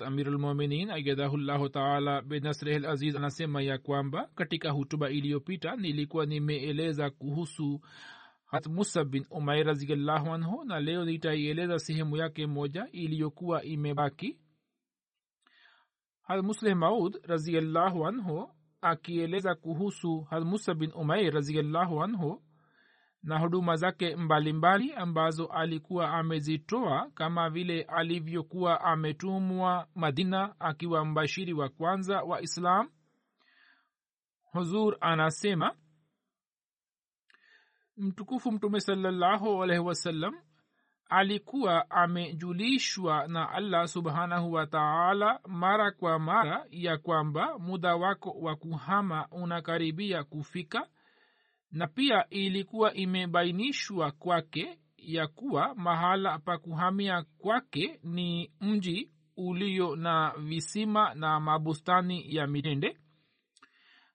hazrat amirulmuminin agadahullahu taala binasrehil aziz anasema ya kwamba katika hutuba iliyopita nilikuwa nimeeleza kuhusu hat musa bin umair raziallahu anhu na leo nitaieleza sehemu yake moja iliyokuwa imebaki. Hat musleh maud raziallahu anhu akieleza kuhusu hat musa bin umair raziallahu anhu na huduma zake mbalimbali ambazo alikuwa amezitoa kama vile alivyokuwa ametumwa madina akiwa mbashiri wa kwanza wa islam. Huzur anasema mtukufu mtume salallahu alaihi wasallam alikuwa amejulishwa na allah subhanahu wa taala mara kwa mara ya kwamba muda wako wa kuhama unakaribia kufika na pia ilikuwa imebainishwa kwake ya kuwa mahala pa kuhamia kwake ni mji ulio na visima na mabustani ya mitende.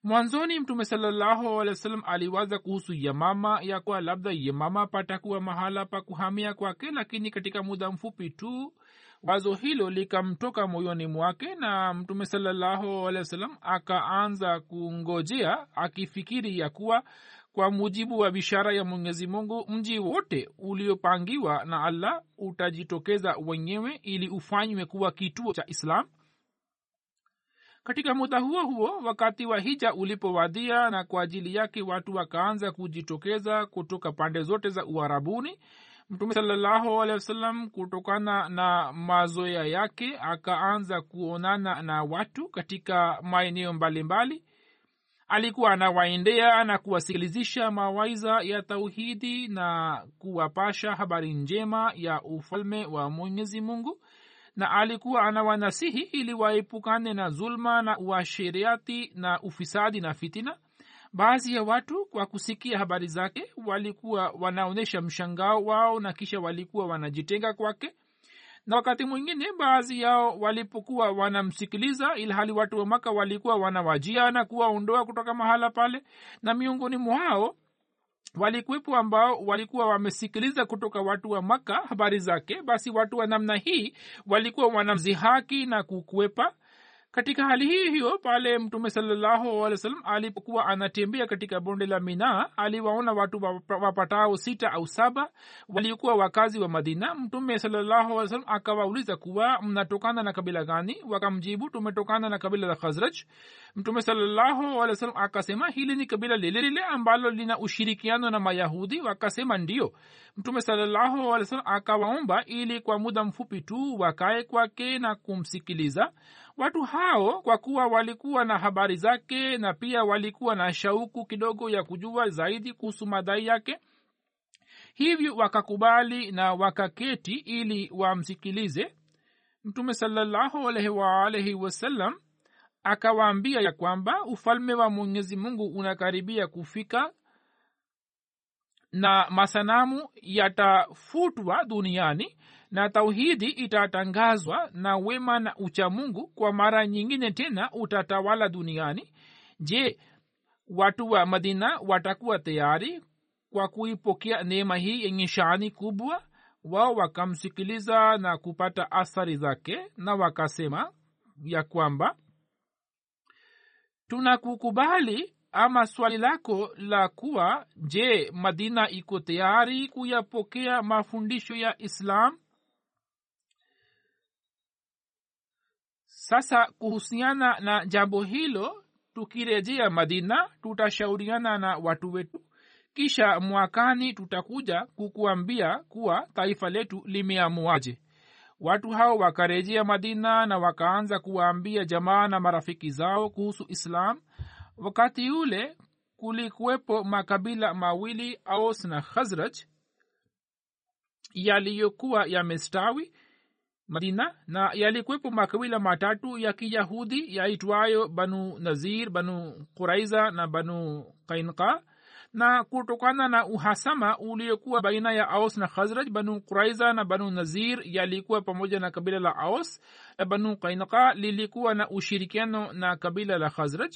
Mwanzoni mtume salallahu alehi wa sallam aliwaza kuhusu yamama ya kuwa labda yamama patakuwa mahala pa kuhamia kwake lakini katika muda mfupi tu wazo hilo likamtoka moyoni mwake na mtume salallahu alehi wa sallam akaanza kungojea akifikiri ya kuwa kwa mujibu wa bishara ya mwenyezi mungu mji wote uliopangiwa na allah utajitokeza wenyewe ili ufanywe kuwa kituo cha islam. Katika muda huo huo wakati wa hija ulipowadia na kwa ajili yake watu wakaanza kujitokeza kutoka pande zote za uharabuni mtume salallahu kutokana na mazoea yake akaanza kuonana na watu katika maeneo mbalimbali alikuwa anawaendea na kuwasikilizisha mawaiza ya tauhidi na kuwapasha habari njema ya ufalme wa mwenyezi mungu na alikuwa anawanasihi ili waepukane na zulma na uashiriati na ufisadi na fitina. Baadhi ya watu kwa kusikia habari zake walikuwa wanaonyesha mshangao wao na kisha walikuwa wanajitenga kwake na wakati mwingine baadhi yao walipokuwa wanamsikiliza ilhali watu wa maka walikuwa wanawajia na kuwaondoa kutoka mahala pale na miongoni mwao walikuwepo ambao walikuwa wamesikiliza kutoka watu wa maka habari zake basi watu wa namna hii walikuwa wanamzihaki na kukwepa katika hali hii hiyo pale mtume sallahualwasalam alipokuwa anatembea katika bonde la minaa aliwaona watu wapatao sita au saba waliokuwa wakazi wa madina. Mtume sallahualwasalam akawauliza kuwa mnatokana na kabila gani? Wakamjibu tumetokana na kabila la khazraj. Mtume sallahualwasalam akasema hili ni kabila lile ambalo lina ushirikiano na mayahudi. Wakasema ndio mtume sallahualwasalam akawaomba ili kwa muda mfupi tu wakae kwake na kumsikiliza watu hao kwa kuwa walikuwa na habari zake na pia walikuwa na shauku kidogo ya kujua zaidi kuhusu madai yake hivyo wakakubali na wakaketi ili wamsikilize. Mtume salallahu alaihi waalaihi akawaambia ya kwamba ufalme wa mwenyezi mungu unakaribia kufika na masanamu yatafutwa duniani na tauhidi itatangazwa na wema na uchamungu kwa mara nyingine tena utatawala duniani. Je watu wa madina watakuwa tayari kwa kuipokea neema hii yenye shani kubwa? Wao wakamsikiliza na kupata athari zake na wakasema ya kwamba tunakukubali ama swali lako la kuwa je madina iko tayari kuyapokea mafundisho ya islam sasa kuhusiana na jambo hilo tukirejea madina tutashauriana na watu wetu. Kisha mwakani tutakuja kukuambia kuwa taifa letu limeamuaje. Watu hao wakarejea madina na wakaanza kuwaambia jamaa na marafiki zao kuhusu islam. Wakati ule kulikuwepo makabila mawili aus na khazraj yaliyokuwa yamestawi madina na yalikuwepo makabila matatu ya kiyahudi yaitwayo banu nazir banu quraiza na banu kainka na kutokana na uhasama uliokuwa baina ya aus na khazraj banu quraiza na banu nazir yalikuwa pamoja na kabila la aus na banu kainka lilikuwa na ushirikiano na kabila la khazraj.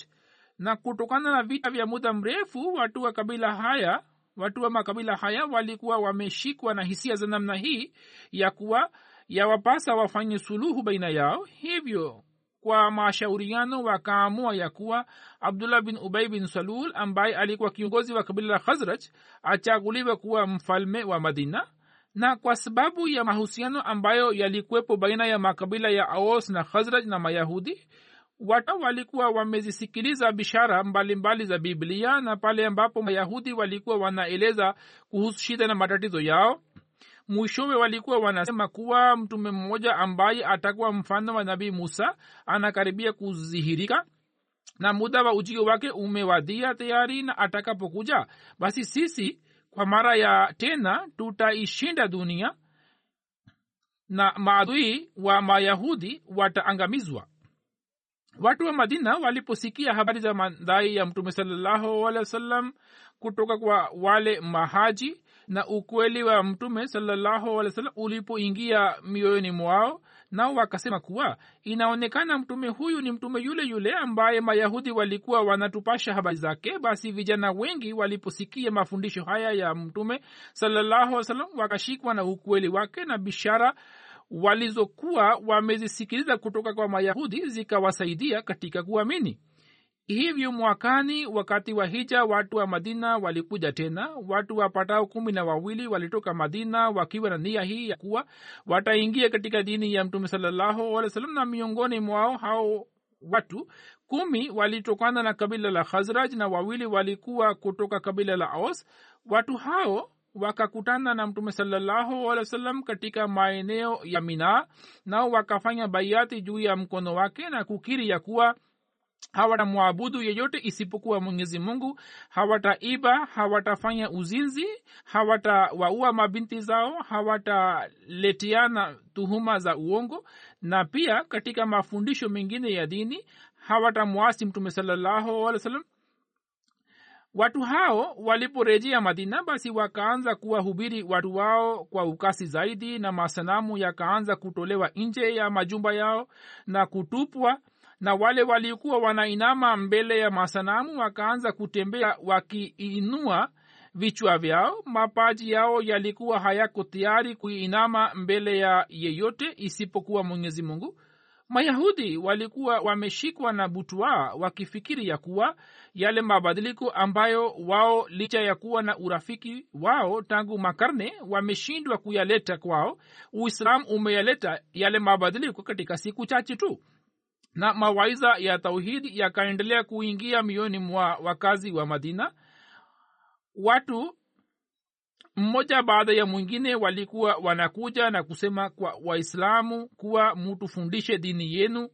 Na kutokana na vita vya muda mrefu watu wa kabila haya watu wa makabila haya walikuwa wameshikwa na hisia za namna hii ya kuwa yawapasa wafanye suluhu baina yao. Hivyo kwa mashauriano wakaamua ya kuwa abdullah bin ubai bin salul ambaye alikuwa kiongozi wa kabila la khazraj achaguliwe kuwa mfalme wa madina. Na kwa sababu ya mahusiano ambayo yalikuwepo baina ya makabila ya aos na khazraj na mayahudi watu walikuwa wamezisikiliza bishara mbalimbali mbali za biblia na pale ambapo mayahudi walikuwa wanaeleza kuhusu shida na matatizo yao mwishowe walikuwa wanasema kuwa mtume mmoja ambaye atakuwa mfano wa nabii musa anakaribia kudhihirika na muda wa ujio wake umewadia tayari na atakapokuja basi sisi kwa mara ya tena tutaishinda dunia na maadui wa mayahudi wataangamizwa. Watu wa madina waliposikia habari za madai ya mtume salallahu alehi kutoka kwa wale mahaji na ukweli wa mtume salallahu ulipoingia mioyoni mwao nao wakasema kuwa inaonekana mtume huyu ni mtume yule yule ambaye mayahudi walikuwa wanatupasha habari zake. Basi vijana wengi waliposikia mafundisho haya ya mtume salallahu wakashikwa na ukweli wake na bishara walizokuwa wamezisikiliza kutoka kwa mayahudi zikawasaidia katika kuamini hivyo mwakani wakati wa hija watu wa madina walikuja tena. Watu wapatao kumi na wawili walitoka madina wakiwa na nia hii ya kuwa wataingia katika dini ya mtume wa na miongoni mwao hao watu kumi walitokana na kabila la khazraj na wawili walikuwa kutoka kabila la aus. Watu hao wakakutana na mtume wasallam katika maeneo ya minaa nao wakafanya baiati juu ya mkono wake na kukiri ya kuwa hawatamwabudu yeyote isipokuwa mwenyezi mungu. Hawataiba hawatafanya uzinzi hawatawaua mabinti zao hawataletiana tuhuma za uongo. Na pia katika mafundisho mengine ya dini hawatamwasi mtume wasallam. Watu hao waliporejea madina basi wakaanza kuwahubiri watu wao kwa ukasi zaidi na masanamu yakaanza kutolewa nje ya majumba yao na kutupwa na wale walikuwa wanainama mbele ya masanamu wakaanza kutembea wakiinua vichwa vyao. Mapaji yao yalikuwa hayako tayari kuinama mbele ya yeyote isipokuwa mwenyezi mungu. Mayahudi walikuwa wameshikwa na butwa wakifikiri ya kuwa yale mabadiliko ambayo wao licha ya kuwa na urafiki wao tangu makarne wameshindwa kuyaleta kwao. Uislamu umeyaleta yale mabadiliko katika siku chache tu na mawaiza ya tauhidi yakaendelea kuingia mioni mwa wakazi wa madina. Watu mmoja baada ya mwingine walikuwa wanakuja na kusema kwa waislamu kuwa mutufundishe dini yenu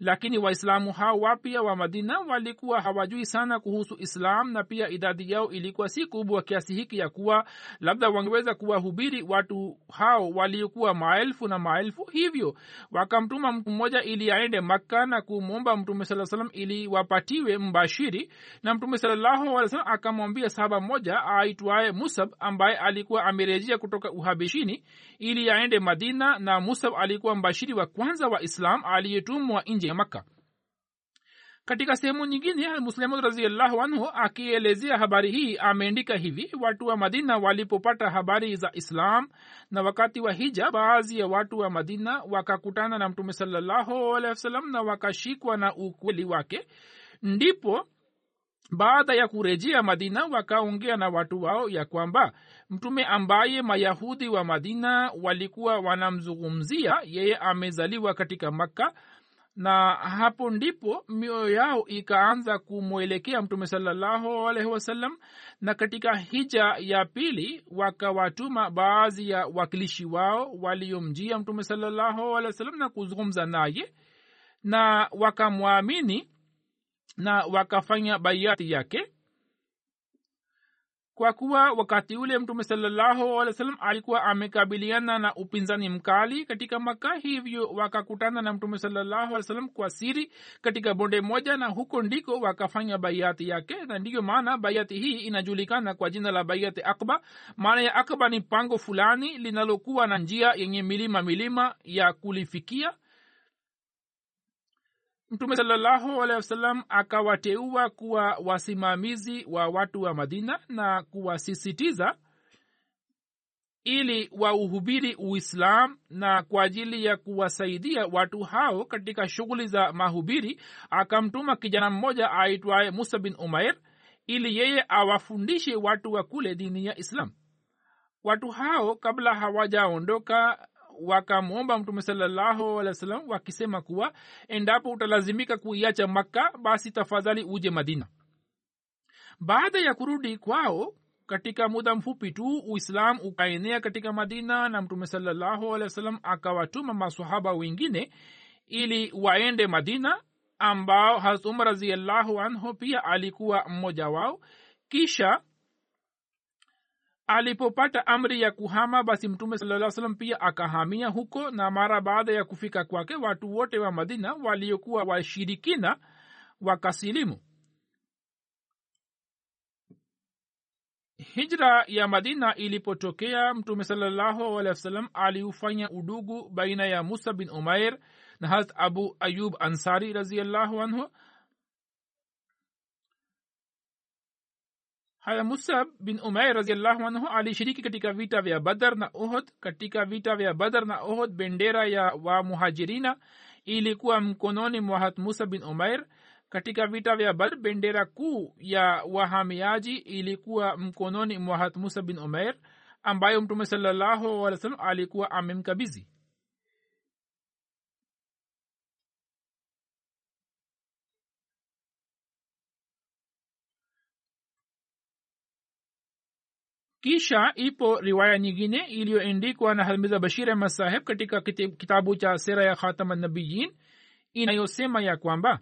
lakini waislamu hao wapya wa madina walikuwa hawajui sana kuhusu islam na pia idadi yao ilikuwa si kubwa kiasi hiki ya kuwa labda wangeweza kuwahubiri watu hao waliokuwa maelfu na maelfu hivyo. Wakamtuma mtu mmoja ili aende makka na kumwomba mtume saa salam ili wapatiwe mbashiri. Na mtume salalahualsalam akamwambia sahaba mmoja aitwaye musab ambaye alikuwa amerejea kutoka uhabishini ili aende madina. Na musab alikuwa mbashiri wa kwanza wa islam aliyetumwa nje ya makka. Katika sehemu nyingine muslimu raziallahu anhu akielezea habari hii ameandika hivi watu wa madina walipopata habari za islam na wakati wa hija baadhi ya watu wa madina wakakutana na mtume wasallam na wakashikwa na ukweli wake. Ndipo baada ya kurejea madina wakaongea na watu wao ya kwamba mtume ambaye mayahudi wa madina walikuwa wanamzungumzia yeye amezaliwa katika makka na hapo ndipo mioyo yao ikaanza kumwelekea mtume salallahu alaihi wasallam na katika hija ya pili wakawatuma baadhi ya wakilishi wao waliomjia mtume salallahu alehi wasallam na kuzungumza naye na wakamwamini na wakafanya baiati yake kwa kuwa wakati ule mtume wa alikuwa amekabiliana na upinzani mkali katika maka hivyo wakakutana na mtume wa kwa siri katika bonde moja na huko ndiko wakafanya baiati yake. Na ndiyo maana baiati hii inajulikana kwa jina la baiati akba. Maana ya akba ni pango fulani linalokuwa na njia yenye milima milima ya kulifikia mtume salallahu alehi wasallam akawateua kuwa wasimamizi wa watu wa madina na kuwasisitiza ili wauhubiri uislam na kwa ajili ya kuwasaidia watu hao katika shughuli za mahubiri akamtuma kijana mmoja aitwaye musa bin umair ili yeye awafundishe watu wa kule dini ya islam. Watu hao kabla hawajaondoka wakamwomba mtume salallahu alehi wa sallam wakisema kuwa endapo utalazimika kuiacha makka basi tafadhali uje madina. Baada ya kurudi kwao katika muda mfupi tu uislam ukaenea katika madina na mtume salallahu alehi wa sallam akawatuma masahaba wengine ili waende madina ambao harat raziallahu anhu pia alikuwa mmoja wao. Kisha alipopata amri ya kuhama basi mtume saa salam pia akahamia huko na mara baada ya kufika kwake watu wote wa madina waliokuwa washirikina wakasilimu. Hijra ya madina ilipotokea mtume salallahu aliufanya udugu baina ya musa bin umair na harat abu ayub ansari raziallahu anhu haya musab bin umair raziallahu anhu alishiriki katika vita vya badar na ohod katika vita vya badar na ohod bendera ya wamuhajirina ilikuwa mkononi mwa hat musa bin umair. Katika vita vya badr bendera kuu ya wahamiaji ilikuwa mkononi mwa hat musa bin umair ambayo mtume salallahu alih wa sallam alikuwa amemkabizi kisha ipo riwaya nyingine iliyoendikwa na halmiza bashir ahmad katika kitabu cha sera ya khatama nabiyin inayosema ya kwamba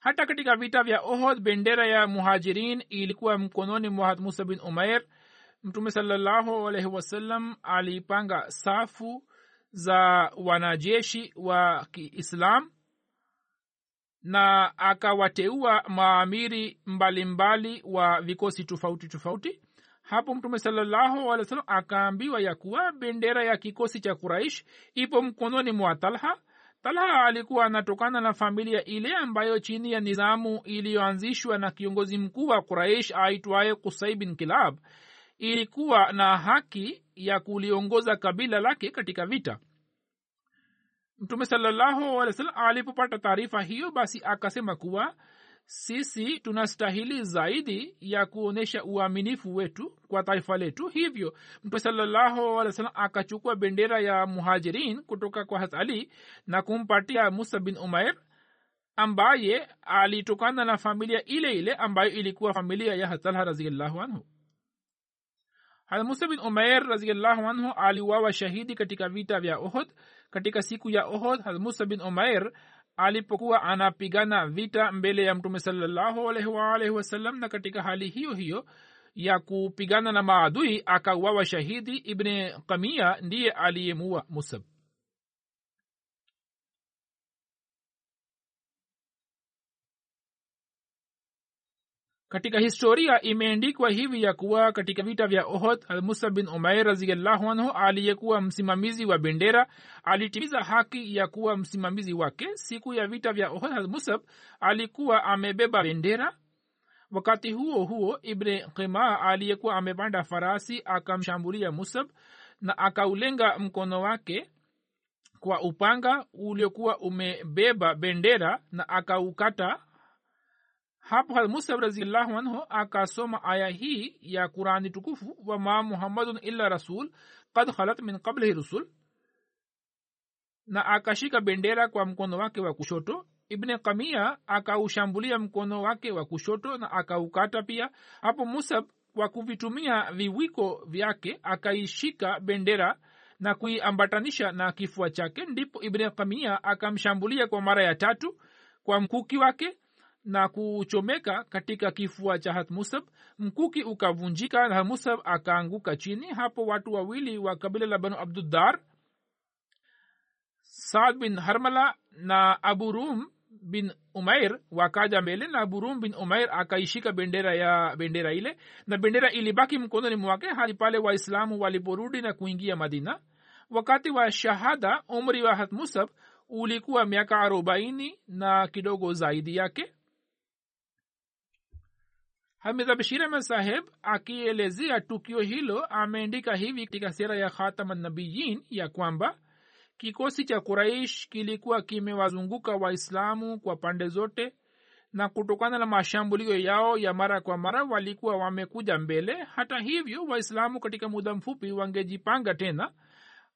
hata katika vita vya ohod bendera ya muhajirin ilikuwa mkononi mwa musa bin umair. Mtume salallahu alaihi wasallam alipanga safu za wanajeshi wa kiislam na akawateua maamiri mbalimbali mbali wa vikosi tofauti tofauti hapo mtume salallahu akaambiwa ya kuwa bendera ya kikosi cha kuraish ipo mkononi mwa talha. Talha alikuwa anatokana na familia ile ambayo chini ya nizamu iliyoanzishwa na kiongozi mkuu wa quraish aitwaye kusai bin kilab ilikuwa na haki ya kuliongoza kabila lake katika vita. Mtume salallahu wasallam alipopata taarifa hiyo basi akasema kuwa sisi tunastahili zaidi ya kuonyesha uaminifu wetu kwa taifa letu. Hivyo mtume salallahu alih wa sallam akachukua bendera ya muhajirin kutoka kwa hasali na kumpatia musa bin umair ambaye alitokana na familia ile ile ambayo ilikuwa familia ya hatalha raziallahu anhu. Hat musa bin umair raziallahu anhu aliwawa shahidi katika vita vya ohod katika siku ya ohod hat musa bin umair alipokuwa anapigana vita mbele ya mtume salallahu wasalam na katika hali hiyo hiyo ya kupigana na maadui akauawa shahidi ibne kamia ndiye aliyemua musab katika historia imeendikwa hivi ya kuwa katika vita vya ohod almusa bin umair raziallahu anhu aliyekuwa msimamizi wa bendera alitimiza haki ya kuwa msimamizi wake. Siku ya vita vya ohod almusab alikuwa amebeba bendera. Wakati huo huo ibne qima aliyekuwa amepanda farasi akamshambulia musab na akaulenga mkono wake kwa upanga uliokuwa umebeba bendera na akaukata hapo musab raziallahu anhu akasoma aya hii ya qurani tukufu wama muhammadun illa rasul kad khalat min qablihi rusul. Na akashika bendera kwa mkono wake wa kushoto. Ibne kamia akaushambulia mkono wake wa kushoto na akaukata pia. Hapo musab kwa kuvitumia viwiko vyake akaishika bendera na kuiambatanisha na kifua chake. Ndipo ibne kamia akamshambulia kwa mara ya tatu kwa mkuki wake na kuchomeka katika kifua cha hatmusab mkuki ukavunjika na musab akaanguka chini. Hapo watu wawili wa kabila la banu abduddar saad bin harmala na abu rum bin umair wakaja mbele na burum bin umair akaishika bendera ya bendera ile na bendera ilibaki mkononi mwake hadi pale waislamu waliporudi na kuingia madina. Wakati wa shahada umri wa hatmusab ulikuwa miaka arobaini na kidogo zaidi yake hamidha ahmad saheb akielezea tukio hilo ameandika hivi katika sera ya khatamanabiyin ya kwamba kikosi cha quraish kilikuwa kimewazunguka waislamu kwa pande zote na kutokana na mashambulio yao ya mara kwa mara walikuwa wamekuja mbele. Hata hivyo waislamu katika muda mfupi wangejipanga tena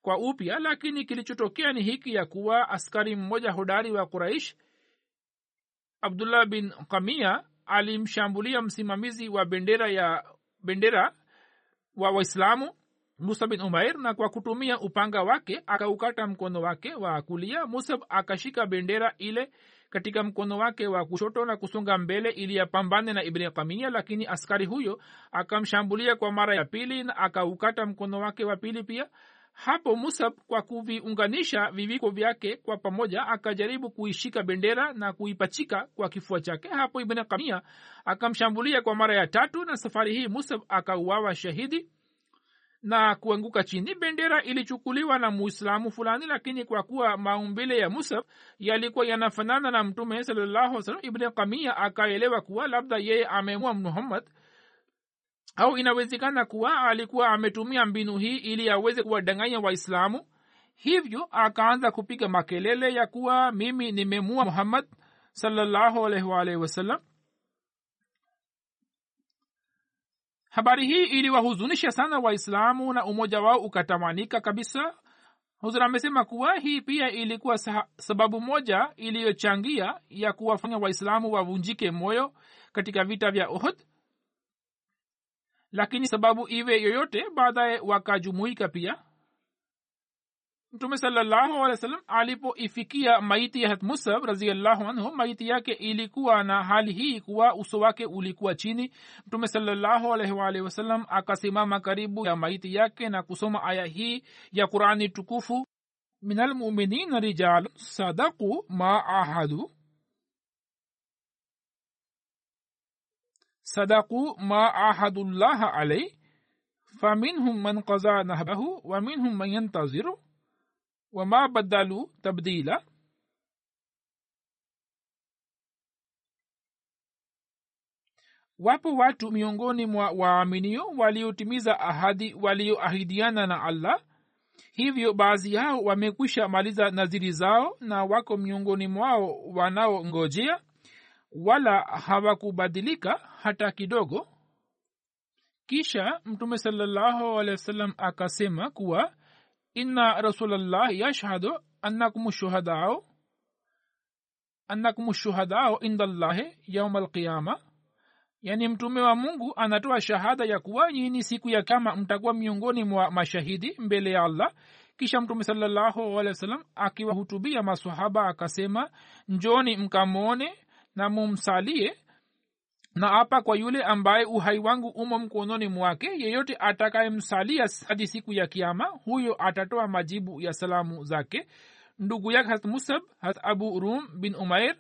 kwa upya lakini kilichotokea ni hiki ya kuwa askari mmoja hodari wa quraish abdullah bin kamia alimshambulia msimamizi wa bendera ya bendera wa waislamu musa bin umair na kwa kutumia upanga wake akaukata mkono wake wa kulia. Musab akashika bendera ile katika mkono wake wa kushoto na kusonga mbele ili apambane na ibni kamia lakini askari huyo akamshambulia kwa mara ya pili na akaukata mkono wake wa pili pia hapo musab kwa kuviunganisha viviko vyake kwa pamoja akajaribu kuishika bendera na kuipachika kwa kifua chake. Hapo ibn kamia akamshambulia kwa mara ya tatu na safari hii musab akauawa shahidi na kuanguka chini. Bendera ilichukuliwa na muislamu fulani lakini kwa kuwa maumbile ya musab yalikuwa yanafanana na mtume salallahu salam ibn kamia akaelewa kuwa labda yeye amemua muhammad au inawezekana kuwa alikuwa ametumia mbinu hii ili aweze kuwadanganya waislamu? Hivyo akaanza kupiga makelele ya kuwa mimi nimemua muhammad wasallam habari hii iliwahuzunisha sana waislamu na umoja wao ukatamanika kabisa. Huzur amesema kuwa hii pia ilikuwa sababu moja iliyochangia ya kuwafanya waislamu wavunjike moyo katika vita vya uhud lakini sababu iwe yoyote baadaye wakajumuika pia. Mtume salallahu alehi wa sallam alipoifikia maiti ya musab raziallahu anhu maiti yake ilikuwa na hali hii kuwa uso wake ulikuwa chini. Mtume salallahu alaihi waalihi wasallam akasimama karibu ya maiti yake na kusoma aya hii ya qurani tukufu. Min almuminina rijalun sadaku ma ahadu صدقوا ما عاهدوا الله عليه فمنهم من قضى نهبه ومنهم من ينتظر وما بدلوا تبديلا wapo watu miongoni mwa waaminio waliotimiza ahadi walioahidiana na allah hivyo baadhi yao wamekwisha maliza naziri zao na wako miongoni mwao wanaongojea wala hawakubadilika hata kidogo. Kisha mtume salallahu alehi wasallam akasema kuwa inna rasulllah yashhadu annakum shuhadao annakum shuhadao inda llahi yauma alqiyama yaani mtume wa mungu anatoa shahada ya kuwa nyini siku ya kama mtakuwa miongoni mwa mashahidi mbele ya allah. Kisha mtume salallahu alehi wasallam akiwahutubia masahaba akasema njoni mkamwone na mumsalie na hapa kwa yule ambaye uhai wangu umo mkononi mwake yeyote atakayemsalia hadi siku ya kiama huyo atatoa majibu ya salamu zake. Ndugu yake harat musab harat abu rum bin umair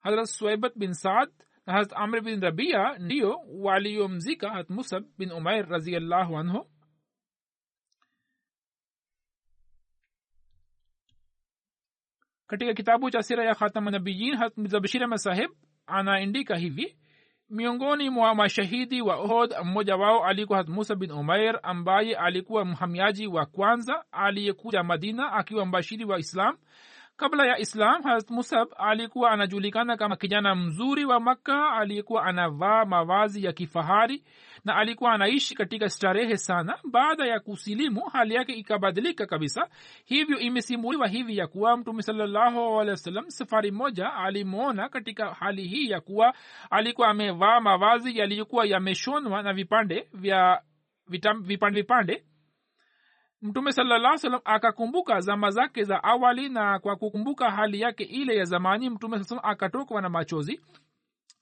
harat swaibat bin saad na harat amr bin rabia ndiyo waliomzika harat musab bin umair raziallahu anhu katika kitabu cha sira ya khatamanabiyin harat mizabashir masahib anaandika hivi miongoni mwa mashahidi wa ohod mmoja wao alikuwa hat musa bin umair ambaye alikuwa mhamiaji wa kwanza aliyekuja madina akiwa mbashiri wa islam kabla ya islam harat musab alikuwa anajulikana kama kijana mzuri wa makka aliyekuwa anavaa mavazi ya kifahari na alikuwa anaishi katika starehe sana. Baada ya kusilimu hali yake ikabadilika kabisa. Hivyo imesimuliwa hivi ya kuwa mtume salallahu safari moja alimwona katika hali hii ya kuwa alikuwa amevaa mavazi yaliyokuwa yameshonwa na vipande vya vipande vipande mtume salalaa salam akakumbuka zama zake za awali na kwa kukumbuka hali yake ile ya zamani mtume saa akatokwa na machozi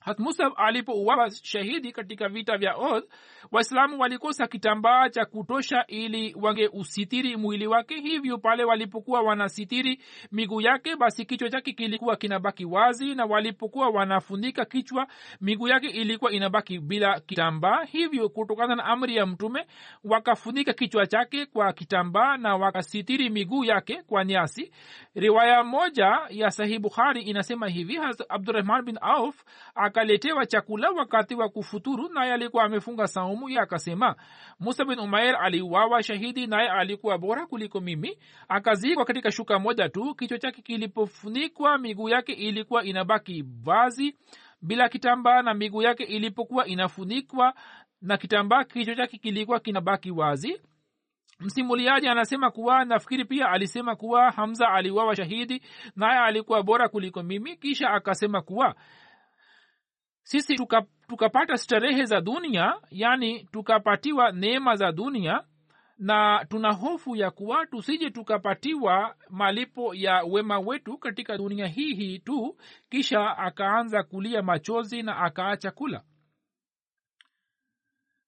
hatmusab alipouawa shahidi katika vita vya od waislamu walikosa kitambaa cha kutosha ili wangeusitiri mwili wake. Hivyo pale walipokuwa wanasitiri miguu yake basi kichwa chake kilikuwa kinabaki wazi na walipokuwa wanafunika kichwa miguu yake ilikuwa inabaki bila kitambaa. Hivyo kutokana na amri ya mtume wakafunika kichwa chake kwa kitambaa na wakasitiri miguu yake kwa nyasi. Riwaya moja ya sahih bukhari inasema hivi abdurahman bin auf akaletewa chakula wakati wa kufuturu naye alikuwa amefunga saumu ye akasema musa bin umair aliuawa shahidi naye alikuwa bora kuliko mimi. Akazikwa katika shuka moja tu kichwa chake kilipofunikwa miguu yake ilikuwa inabaki vazi bila kitambaa na miguu yake ilipokuwa inafunikwa na kitambaa kichwa chake kilikuwa kinabaki wazi. Msimuliaji anasema kuwa nafikiri pia alisema kuwa hamza aliwawa shahidi naye alikuwa bora kuliko mimi. Kisha akasema kuwa sisi tukapata tuka starehe za dunia yani tukapatiwa neema za dunia na tuna hofu ya kuwa tusije tukapatiwa malipo ya wema wetu katika dunia hii hii tu kisha akaanza kulia machozi na akaacha kula.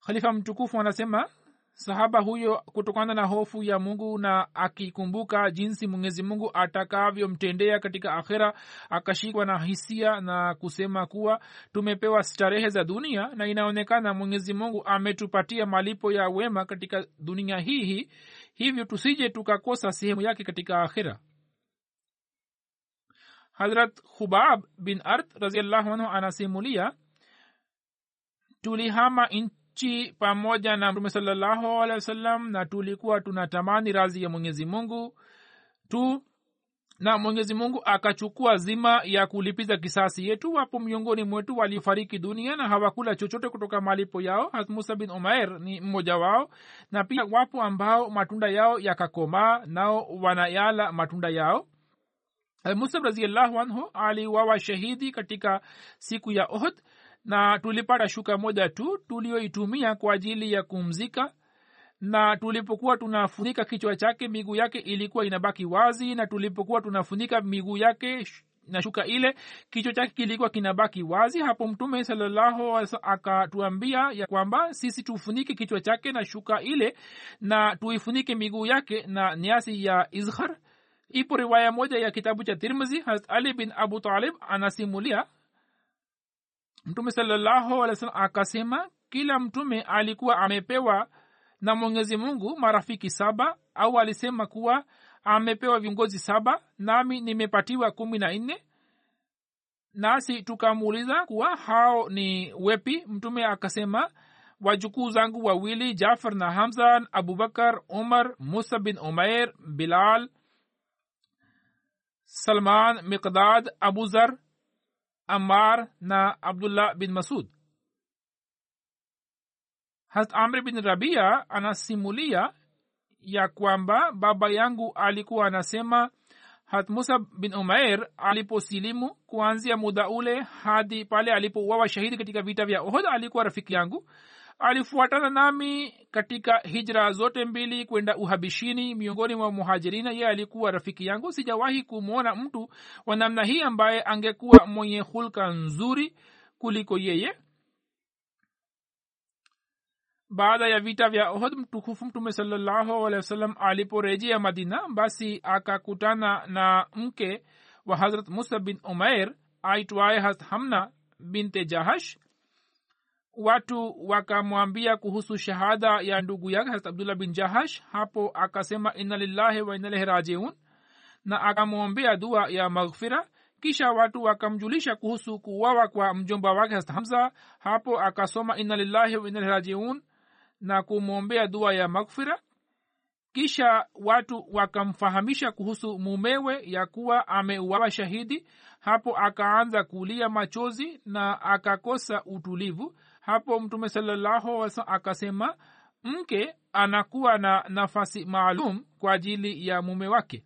Khalifa mtukufu anasema sahaba huyo kutokana na hofu ya mungu na akikumbuka jinsi mwenyezi mungu atakavyomtendea katika akhira akashikwa na hisia na kusema kuwa tumepewa starehe za dunia na inaonekana mwenyezi mungu ametupatia malipo ya wema katika dunia hii hivyo tusije tukakosa sehemu yake katika akhira hadrat khubab bin ard raziallahu anhu anasimulia tulihama nchi pamoja na mtume salallahu alehi wasallam na tulikuwa tunatamani razi ya mwenyezi mungu tu na mwenyezi mungu akachukua zima ya kulipiza kisasi yetu. Wapo miongoni mwetu walifariki dunia na hawakula chochote kutoka malipo yao. Musa bin umair ni mmoja wao na pia wapo ambao matunda yao yakakomaa nao wanayala matunda yao. Musab raziallahu anhu aliwawa shahidi katika siku ya ohd na tulipata shuka moja tu tulioitumia kwa ajili ya kumzika na tulipokuwa tunafunika kichwa chake miguu yake ilikuwa inabaki wazi na tulipokuwa tunafunika miguu yake na shuka ile kichwa chake kilikuwa kinabaki wazi. Hapo mtume salallahu akatuambia ya kwamba sisi tufunike kichwa chake na shuka ile na tuifunike miguu yake na niasi ya izhar. Ipo riwaya moja ya kitabu cha tirmizi harat bin abu talib anasimulia mtume salallahu alih salam akasema kila mtume alikuwa amepewa na mwenyezi mungu marafiki saba au alisema kuwa amepewa viongozi saba nami nimepatiwa kumi na nne? Nasi tukamuuliza kuwa hao ni wepi? Mtume akasema wajukuu zangu wawili jafar na hamza abubakar umar musa bin umair bilal salman miqdad abuzar ammar na abdullah bin masud. Harat amri bin rabia anasimulia ya kwamba baba yangu alikuwa anasema hat musa bin umair aliposilimu kuanzia muda ule hadi pale alipouawa shahidi katika vita vya ohod alikuwa rafiki yangu alifuatana nami katika hijra zote mbili kwenda uhabishini. Miongoni mwa muhajirina ye alikuwa rafiki yangu. Sijawahi kumwona mtu wa namna hii ambaye angekuwa mwenye hulka nzuri kuliko yeye. Baada ya vita vya ohd mtukufu mtume sawasalam aliporejea madina basi akakutana na mke wa hazrat musa bin umair aitwaye hamna binte jahash watu wakamwambia kuhusu shahada ya ndugu yake hazrat abdullah bin jahash. Hapo akasema inna lillahi wa inna ilaihi rajiun. Na akamwombea dua ya maghfira. Kisha watu wakamjulisha kuhusu kuwawa kwa mjomba wake hazrat hamza. Hapo akasoma inna lillahi wa inna ilaihi rajiun na kumwombea dua ya maghfira. Kisha watu wakamfahamisha kuhusu mumewe ya kuwa ameuawa shahidi hapo akaanza kulia machozi na akakosa utulivu. Hapo mtume salallahu akasema mke anakuwa na nafasi maalum kwa ajili ya mume wake.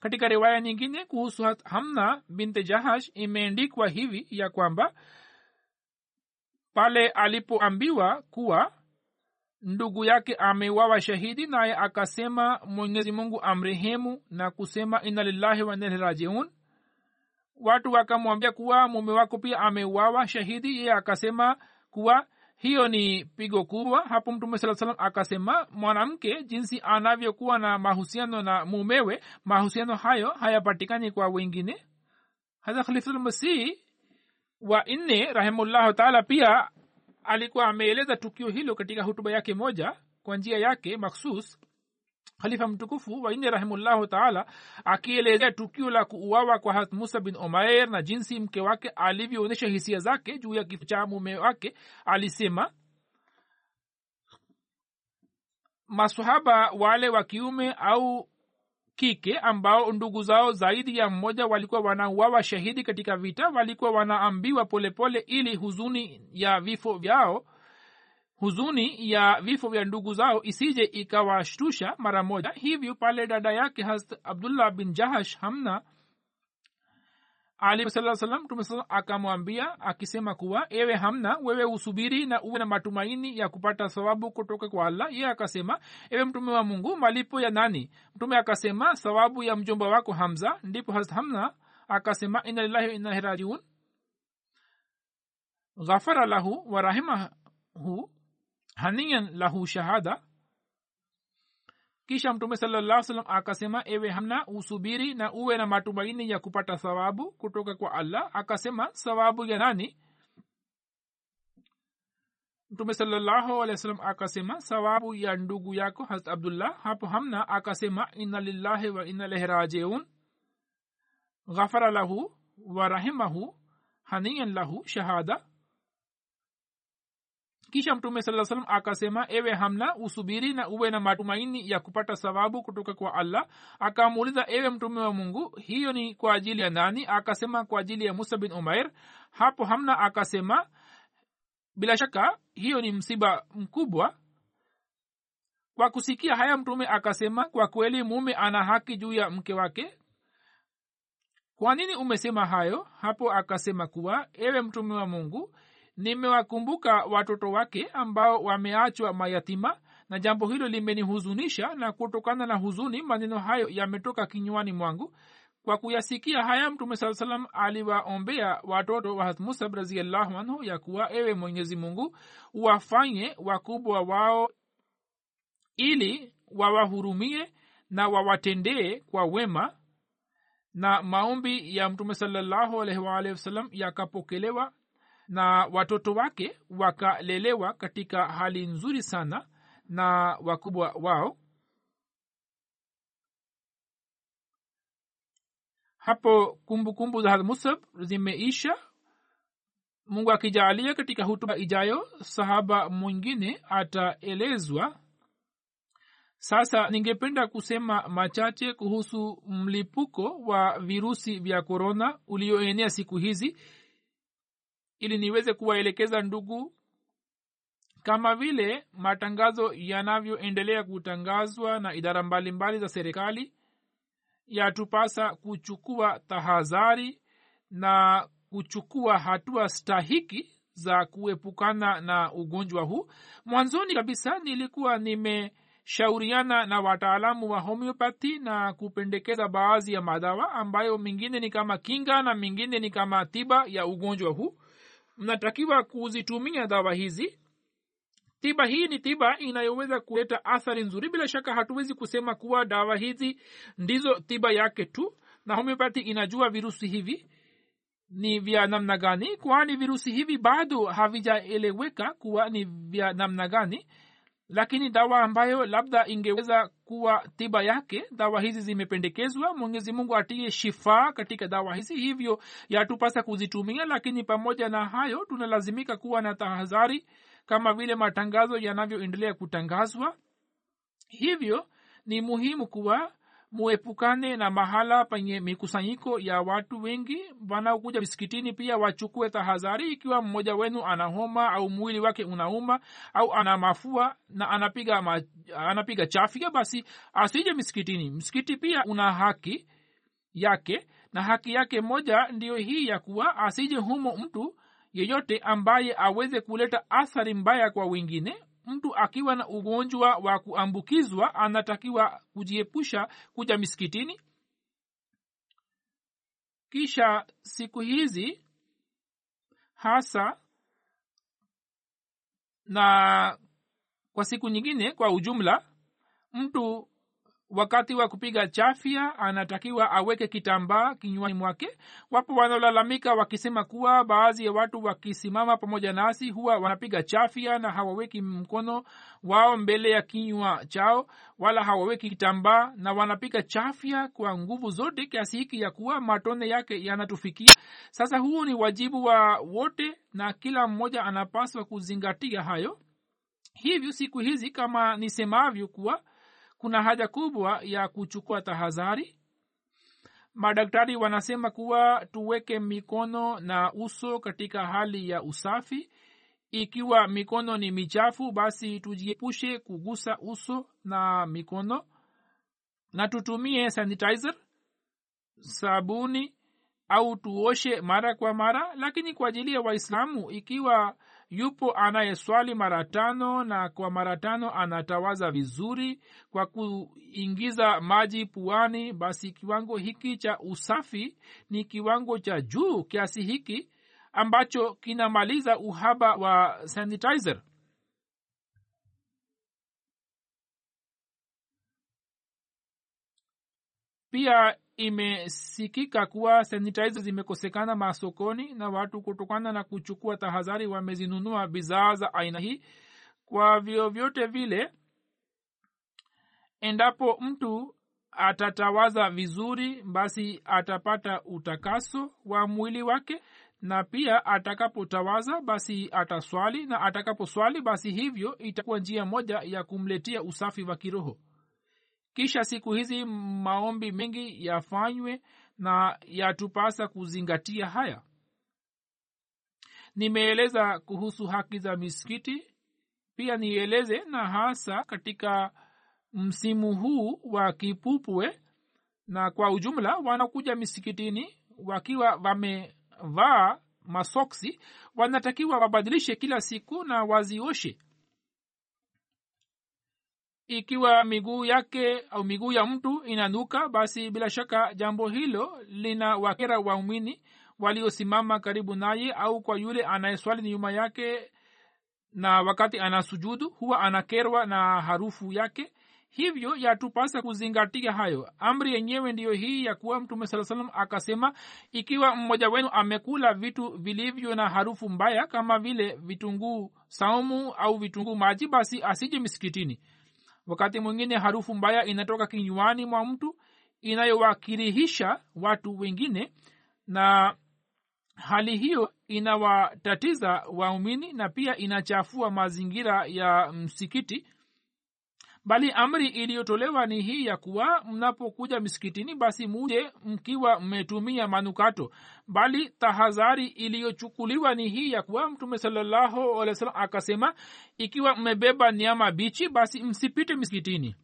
Katika riwaya nyingine kuhusu hamna binte jahash imeendikwa hivi ya kwamba pale alipoambiwa kuwa ndugu yake amewawa shahidi naye akasema mwenyezi mungu amrehemu na kusema ina lillahi wa inna rajiun watu wakamwambia kuwa mume wako pia ameuawa. Shahidi yeye akasema kuwa hiyo ni pigo kubwa. Hapo mtume saa salam akasema mwanamke jinsi anavyokuwa na mahusiano na mumewe mahusiano hayo hayapatikani kwa wengine. Hasa khalifulmasih wa nne rahimullahu taala pia alikuwa ameeleza tukio hilo katika hutuba yake moja kwa njia yake maksus khalifa mtukufu wanne rahimullahu taala akielezea tukio la kuuawa kwa hat musa bin omair na jinsi mke wake alivyoonyesha hisia zake juu ya kifo cha mume wake alisema masahaba wale wa kiume au kike ambao ndugu zao zaidi ya mmoja walikuwa wanauawa shahidi katika vita walikuwa wanaambiwa polepole pole ili huzuni ya vifo vyao huzuni ya vifo vya ndugu zao isije ikawashtusha mara moja. Hivyo pale dada yake hast abdullah bin jahash hamna ali saa akamwambia akisema kuwa ewe hamna wewe usubiri na uwe na matumaini ya kupata sawabu kutoka kwa allah. Yeye akasema ewe mtume wa mungu malipo ya nani? Mtume akasema sawabu ya mjomba wako hamza. Ndipo hast hamna akasema ina lillahi wa rajiun. Ghafara lahu wa haniyan lahu shahada. Kisha mtume salallah salam akasema ewe hamna usubiri na uwe na matumaini ya kupata thawabu kutoka kwa allah. Akasema thawabu ya nani? Mtume salallahu alehi wasalam akasema thawabu ya ndugu yako harat abdullah. Hapo hamna akasema inna lillahi wa inna lehi rajiun. Ghafara lahu wa rahimahu haniyan lahu shahada kisha mtume saa salam akasema ewe hamna usubiri na uwe na matumaini ya kupata sababu kutoka kwa allah. Akamuuliza ewe mtume wa mungu hiyo ni kwa ajili ya nani? Akasema kwa ajili ya musa bin umair hapo hamna akasema bila shaka hiyo ni msiba mkubwa. Kwa kusikia haya mtume akasema kwa kweli mume ana haki juu ya mke wake. Kwa nini umesema hayo? Hapo akasema kuwa ewe mtume wa mungu nimewakumbuka watoto wake ambao wameachwa mayatima na jambo hilo limenihuzunisha na kutokana na huzuni maneno hayo yametoka kinywani mwangu. Kwa kuyasikia haya mtume saa salam aliwaombea watoto wa hamusab raziallahu anhu ya kuwa ewe mwenyezi mungu wafanye wakubwa wao ili wawahurumie na wawatendee kwa wema. Na maombi ya mtume salallahu alaihi waalihi wasallam yakapokelewa na watoto wake wakalelewa katika hali nzuri sana na wakubwa wao. Hapo kumbukumbu kumbu za musab zimeisha. Mungu akijaalia katika hutuba ijayo sahaba mwingine ataelezwa. Sasa ningependa kusema machache kuhusu mlipuko wa virusi vya korona ulioenea siku hizi ili niweze kuwaelekeza ndugu kama vile matangazo yanavyoendelea kutangazwa na idara mbalimbali mbali za serikali yatupasa kuchukua tahadhari na kuchukua hatua stahiki za kuepukana na ugonjwa huu. Mwanzoni kabisa nilikuwa nimeshauriana na wataalamu wa homeopathy na kupendekeza baadhi ya madawa ambayo mingine ni kama kinga na mingine ni kama tiba ya ugonjwa huu mnatakiwa kuzitumia dawa hizi. Tiba hii ni tiba inayoweza kuleta athari nzuri. Bila shaka hatuwezi kusema kuwa dawa hizi ndizo tiba yake tu. Na homeopathy inajua virusi hivi ni vya namna gani. Kwani virusi hivi bado havijaeleweka kuwa ni vya namna gani lakini dawa ambayo labda ingeweza kuwa tiba yake dawa hizi zimependekezwa. Mwenyezi mungu atie shifaa katika dawa hizi hivyo yatupasa kuzitumia. Lakini pamoja na hayo tunalazimika kuwa na tahadhari kama vile matangazo yanavyoendelea kutangazwa. Hivyo ni muhimu kuwa muepukane na mahala penye mikusanyiko ya watu wengi wanaokuja misikitini pia wachukue tahadhari ikiwa mmoja wenu ana homa au mwili wake unauma au ana mafua na anapiga ma, anapiga chafya basi asije misikitini. Msikiti pia una haki yake na haki yake moja ndiyo hii ya kuwa asije humo mtu yeyote ambaye aweze kuleta athari mbaya kwa wengine mtu akiwa na ugonjwa wa kuambukizwa anatakiwa kujiepusha kuja misikitini. Kisha siku hizi hasa na kwa siku nyingine kwa ujumla mtu wakati wa kupiga chafya anatakiwa aweke kitambaa kinywani mwake. Wapo wanaolalamika wakisema kuwa baadhi ya watu wakisimama pamoja nasi huwa wanapiga chafya na hawaweki mkono wao mbele ya kinywa chao wala hawaweki kitambaa na wanapiga chafya kwa nguvu zote kiasi hiki ya kuwa matone yake yanatufikia. Sasa huu ni wajibu wa wote na kila mmoja anapaswa kuzingatia hayo. Hivyo siku hizi kama nisemavyo kuwa kuna haja kubwa ya kuchukua tahadhari. Madaktari wanasema kuwa tuweke mikono na uso katika hali ya usafi. Ikiwa mikono ni michafu basi tujiepushe kugusa uso na mikono. Na tutumie sanitizer sabuni au tuoshe mara kwa mara. Lakini kwa ajili ya waislamu ikiwa yupo anayeswali mara tano na kwa mara tano anatawaza vizuri kwa kuingiza maji puani. Basi kiwango hiki cha usafi ni kiwango cha juu kiasi hiki ambacho kinamaliza uhaba wa sanitizer. Pia imesikika kuwa sanitizer zimekosekana masokoni na watu kutokana na kuchukua tahadhari wamezinunua bidhaa za aina hii. Kwa vyovyote vile endapo mtu atatawaza vizuri basi atapata utakaso wa mwili wake na pia atakapotawaza basi ataswali na atakaposwali basi hivyo itakuwa njia moja ya kumletea usafi wa kiroho kisha siku hizi maombi mengi yafanywe na yatupasa kuzingatia haya. Nimeeleza kuhusu haki za misikiti. Pia nieleze na hasa katika msimu huu wa kipupwe na kwa ujumla wanakuja misikitini wakiwa wamevaa masoksi wanatakiwa wabadilishe kila siku na wazioshe ikiwa miguu yake au miguu ya mtu inanuka basi bila shaka jambo hilo lina wakera waumini waliosimama karibu naye au kwa yule anayeswali nyuma yake na wakati anasujudu huwa anakerwa na harufu yake. Hivyo yatupasa kuzingatia hayo. Amri yenyewe ndiyo hii ya kuwa mtume saa salam akasema ikiwa mmoja wenu amekula vitu vilivyo na harufu mbaya kama vile vitunguu saumu au vitunguu maji basi asije misikitini wakati mwingine harufu mbaya inatoka kinywani mwa mtu inayowakirihisha watu wengine na hali hiyo inawatatiza waumini na pia inachafua mazingira ya msikiti bali amri iliyotolewa ni hii ya kuwa mnapokuja misikitini basi muje mkiwa mmetumia manukato. Bali tahadhari iliyochukuliwa ni hii ya kuwa mtume salallahu alehi wa sallam akasema ikiwa mmebeba nyama bichi basi msipite misikitini.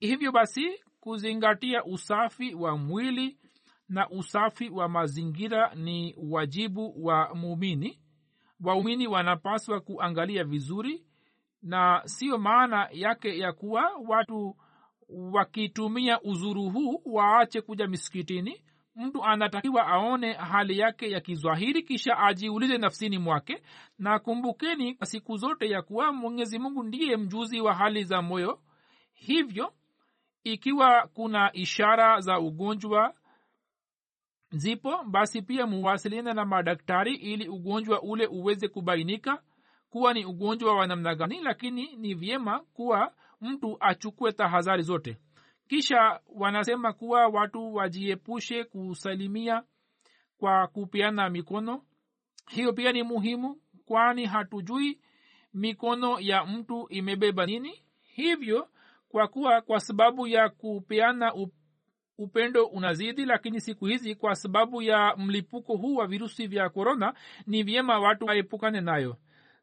Hivyo basi kuzingatia usafi wa mwili na usafi wa mazingira ni wajibu wa muumini. Waumini wanapaswa kuangalia vizuri na siyo maana yake ya kuwa watu wakitumia uzuru huu waache kuja misikitini. Mtu anatakiwa aone hali yake ya kizwahiri kisha ajiulize nafsini mwake. Na kumbukeni kwa siku zote ya kuwa mwenyezi mungu ndiye mjuzi wa hali za moyo. Hivyo ikiwa kuna ishara za ugonjwa zipo basi pia muwasiliane na madaktari ili ugonjwa ule uweze kubainika kuwa ni ugonjwa wa namna gani lakini ni vyema kuwa mtu achukue tahadhari zote. Kisha wanasema kuwa watu wajiepushe kusalimia kwa kupeana mikono. Hiyo pia ni muhimu kwani hatujui mikono ya mtu imebeba nini. Hivyo kwa kuwa kwa sababu ya kupeana upendo unazidi lakini siku hizi kwa sababu ya mlipuko huu wa virusi vya korona ni vyema watu waepukane nayo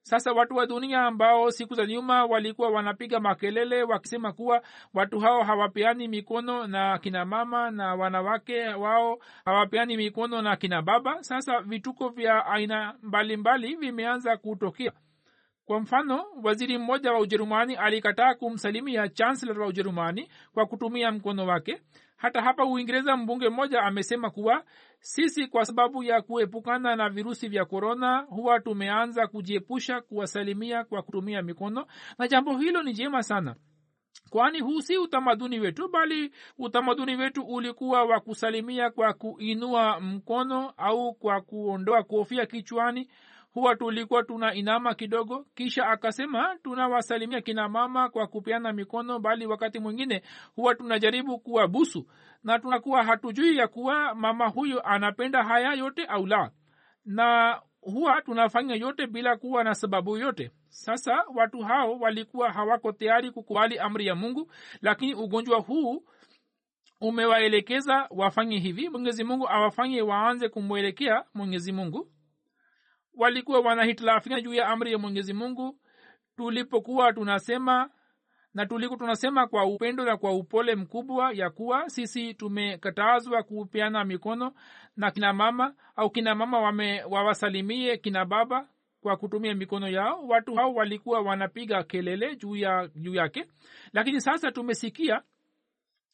sasa watu wa dunia ambao siku za nyuma walikuwa wanapiga makelele wakisema kuwa watu hao hawapeani mikono na kina mama na wanawake wao hawapeani mikono na kina baba. Sasa vituko vya aina mbalimbali vimeanza kutokea. Kwa mfano waziri mmoja wa ujerumani alikataa kumsalimia chancellor wa ujerumani kwa kutumia mkono wake hata hapa uingereza mbunge mmoja amesema kuwa sisi kwa sababu ya kuepukana na virusi vya korona huwa tumeanza kujiepusha kuwasalimia kwa kutumia mikono. Na jambo hilo ni jema sana kwani huu si utamaduni wetu bali utamaduni wetu ulikuwa wa kusalimia kwa kuinua mkono au kwa kuondoa kofia kichwani huwa tulikuwa tuna inama kidogo kisha akasema tunawasalimia kina mama kwa kupeana mikono bali wakati mwingine huwa tunajaribu kuwa busu na tunakuwa hatujui ya kuwa mama huyo anapenda haya yote au la. Na huwa tunafanya yote bila kuwa na sababu yote. Sasa watu hao walikuwa hawako tayari kukubali amri ya mungu lakini ugonjwa huu umewaelekeza wafanye hivi. Mwenyezi mungu awafanye waanze kumwelekea mwenyezi mungu walikuwa wanahitilafiana juu ya amri ya mwenyezi mungu. Tulipokuwa tunasema na tuliku tunasema kwa upendo na kwa upole mkubwa ya kuwa sisi tumekatazwa kupeana mikono na kina mama au kina mama wame, wawasalimie kina baba kwa kutumia mikono yao. Watu hao walikuwa wanapiga kelele juu ya juu yake. Lakini sasa tumesikia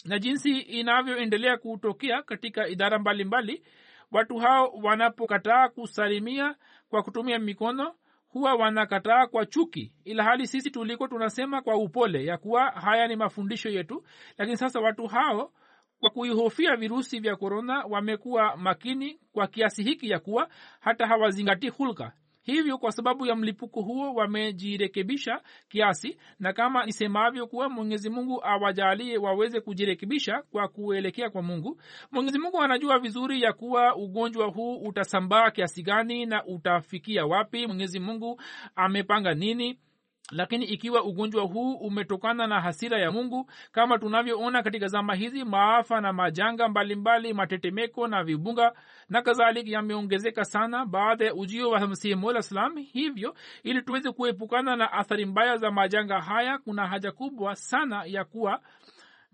na jinsi inavyoendelea kutokea katika idara mbalimbali mbali, watu hao wanapokataa kusalimia kwa kutumia mikono huwa wanakataa kwa chuki. Ila hali sisi tuliko tunasema kwa upole ya kuwa haya ni mafundisho yetu. Lakini sasa watu hao kwa kuihofia virusi vya korona wamekuwa makini kwa kiasi hiki ya kuwa hata hawazingatii hulka hivyo kwa sababu ya mlipuko huo wamejirekebisha kiasi na kama nisemavyo kuwa mwenyezi mungu awajalie waweze kujirekebisha kwa kuelekea kwa mungu mwenyezi mungu anajua vizuri ya kuwa ugonjwa huu utasambaa kiasi gani na utafikia wapi. Mwenyezi mungu amepanga nini lakini ikiwa ugonjwa huu umetokana na hasira ya mungu kama tunavyoona katika zama hizi maafa na majanga mbalimbali matetemeko na vibunga na kadhalika yameongezeka sana. Baada ya ujio wa masihi mola salam hivyo ili tuweze kuepukana na athari mbaya za majanga haya kuna haja kubwa sana ya kuwa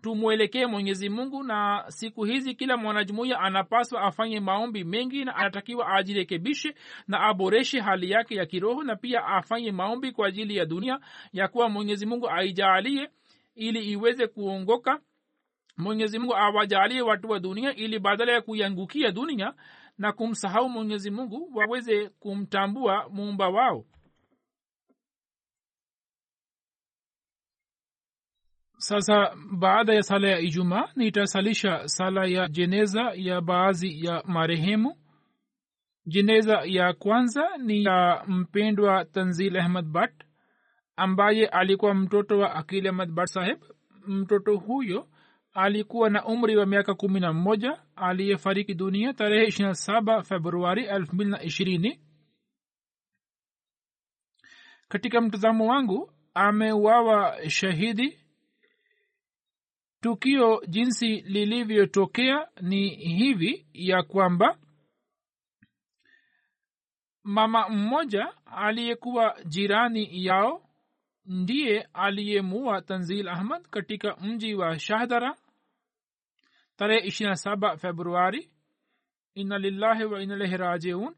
tumwelekee mwenyezi mungu na siku hizi kila mwanajumuiya anapaswa afanye maombi mengi na anatakiwa ajirekebishe na aboreshe hali yake ya kiroho na pia afanye maombi kwa ajili ya dunia ya kuwa mwenyezi mungu aijaalie ili iweze kuongoka. Mwenyezi mungu awajalie watu wa dunia ili badala ya kuiangukia dunia na kumsahau mwenyezi mungu waweze kumtambua muumba wao sasa baada ya sala ya ijumaa nitasalisha sala ya jeneza ya baadhi ya marehemu. Jeneza ya kwanza ni ya mpendwa tanzil ahmad bat ambaye alikuwa mtoto wa akil ahmad bat saheb. Mtoto huyo alikuwa na umri wa miaka kumi na mmoja aliyefariki dunia tarehe ishirina saba februari elfu mbili na ishirini. Katika mtazamo wangu ameuawa shahidi tukio jinsi lilivyotokea ni hivi ya kwamba mama mmoja aliyekuwa jirani yao ndiye aliyemua tanzil ahmad katika mji wa shahdara tarehe ishirina saba februari. Inna lillahi wa inalaihi rajiun.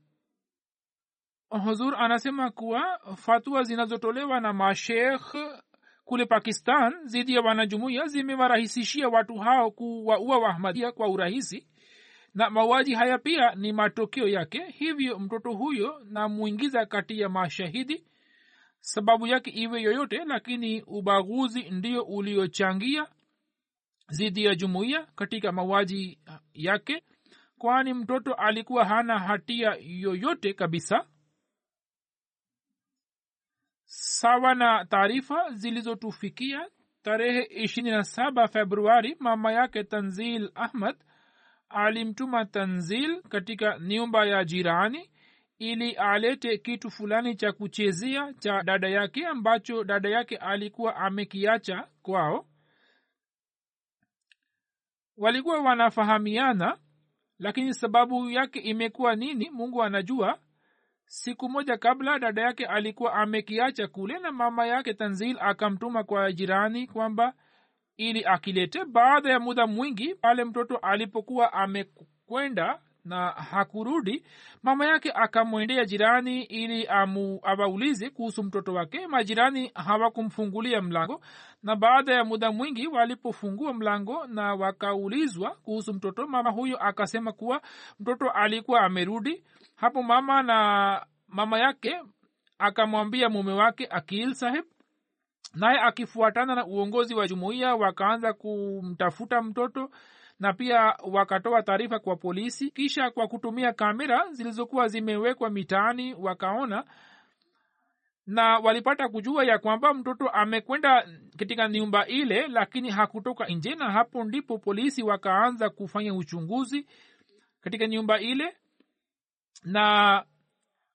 Huzur anasema kuwa fatua zinazotolewa na mashekh kule pakistan dhidi ya wanajumuia zimewarahisishia watu hao kuwaua wahmadia kwa urahisi. Na mauaji haya pia ni matokeo yake. Hivyo mtoto huyo namwingiza kati ya mashahidi. Sababu yake iwe yoyote lakini ubaguzi ndio uliochangia dhidi ya jumuiya katika mauaji yake. Kwani mtoto alikuwa hana hatia yoyote kabisa sawa na taarifa zilizotufikia tarehe ishirini na saba februari mama yake tanzil ahmad alimtuma tanzil katika nyumba ya jirani ili alete kitu fulani cha kuchezea cha dada yake ambacho dada yake alikuwa amekiacha kwao. Walikuwa wanafahamiana lakini sababu yake imekuwa nini? Mungu anajua siku moja kabla dada yake alikuwa amekiacha kule na mama yake tanzil akamtuma kwa jirani kwamba ili akilete baada ya muda mwingi pale mtoto alipokuwa amekwenda na hakurudi mama yake akamwendea jirani ili amu, awaulize kuhusu mtoto wake. Majirani hawakumfungulia mlango na baada ya muda mwingi walipofungua mlango na wakaulizwa kuhusu mtoto mama huyo akasema kuwa mtoto alikuwa amerudi. Hapo mama na mama yake akamwambia mume wake akil saheb naye akifuatana na uongozi wa jumuiya wakaanza kumtafuta mtoto na pia wakatoa taarifa kwa polisi kisha kwa kutumia kamera zilizokuwa zimewekwa mitaani wakaona na walipata kujua ya kwamba mtoto amekwenda katika nyumba ile lakini hakutoka nje na hapo ndipo polisi wakaanza kufanya uchunguzi katika nyumba ile na